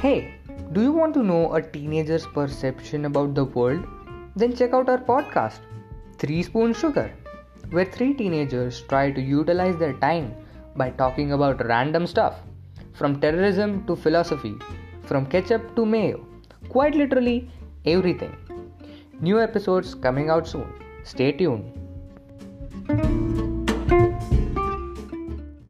Hey, do you want to know a teenager's perception about the world? Then check out our podcast, Three Spoon Sugar, where three teenagers try to utilize their time by talking about random stuff from terrorism to philosophy, from ketchup to mayo, quite literally everything. New episodes coming out soon. Stay tuned.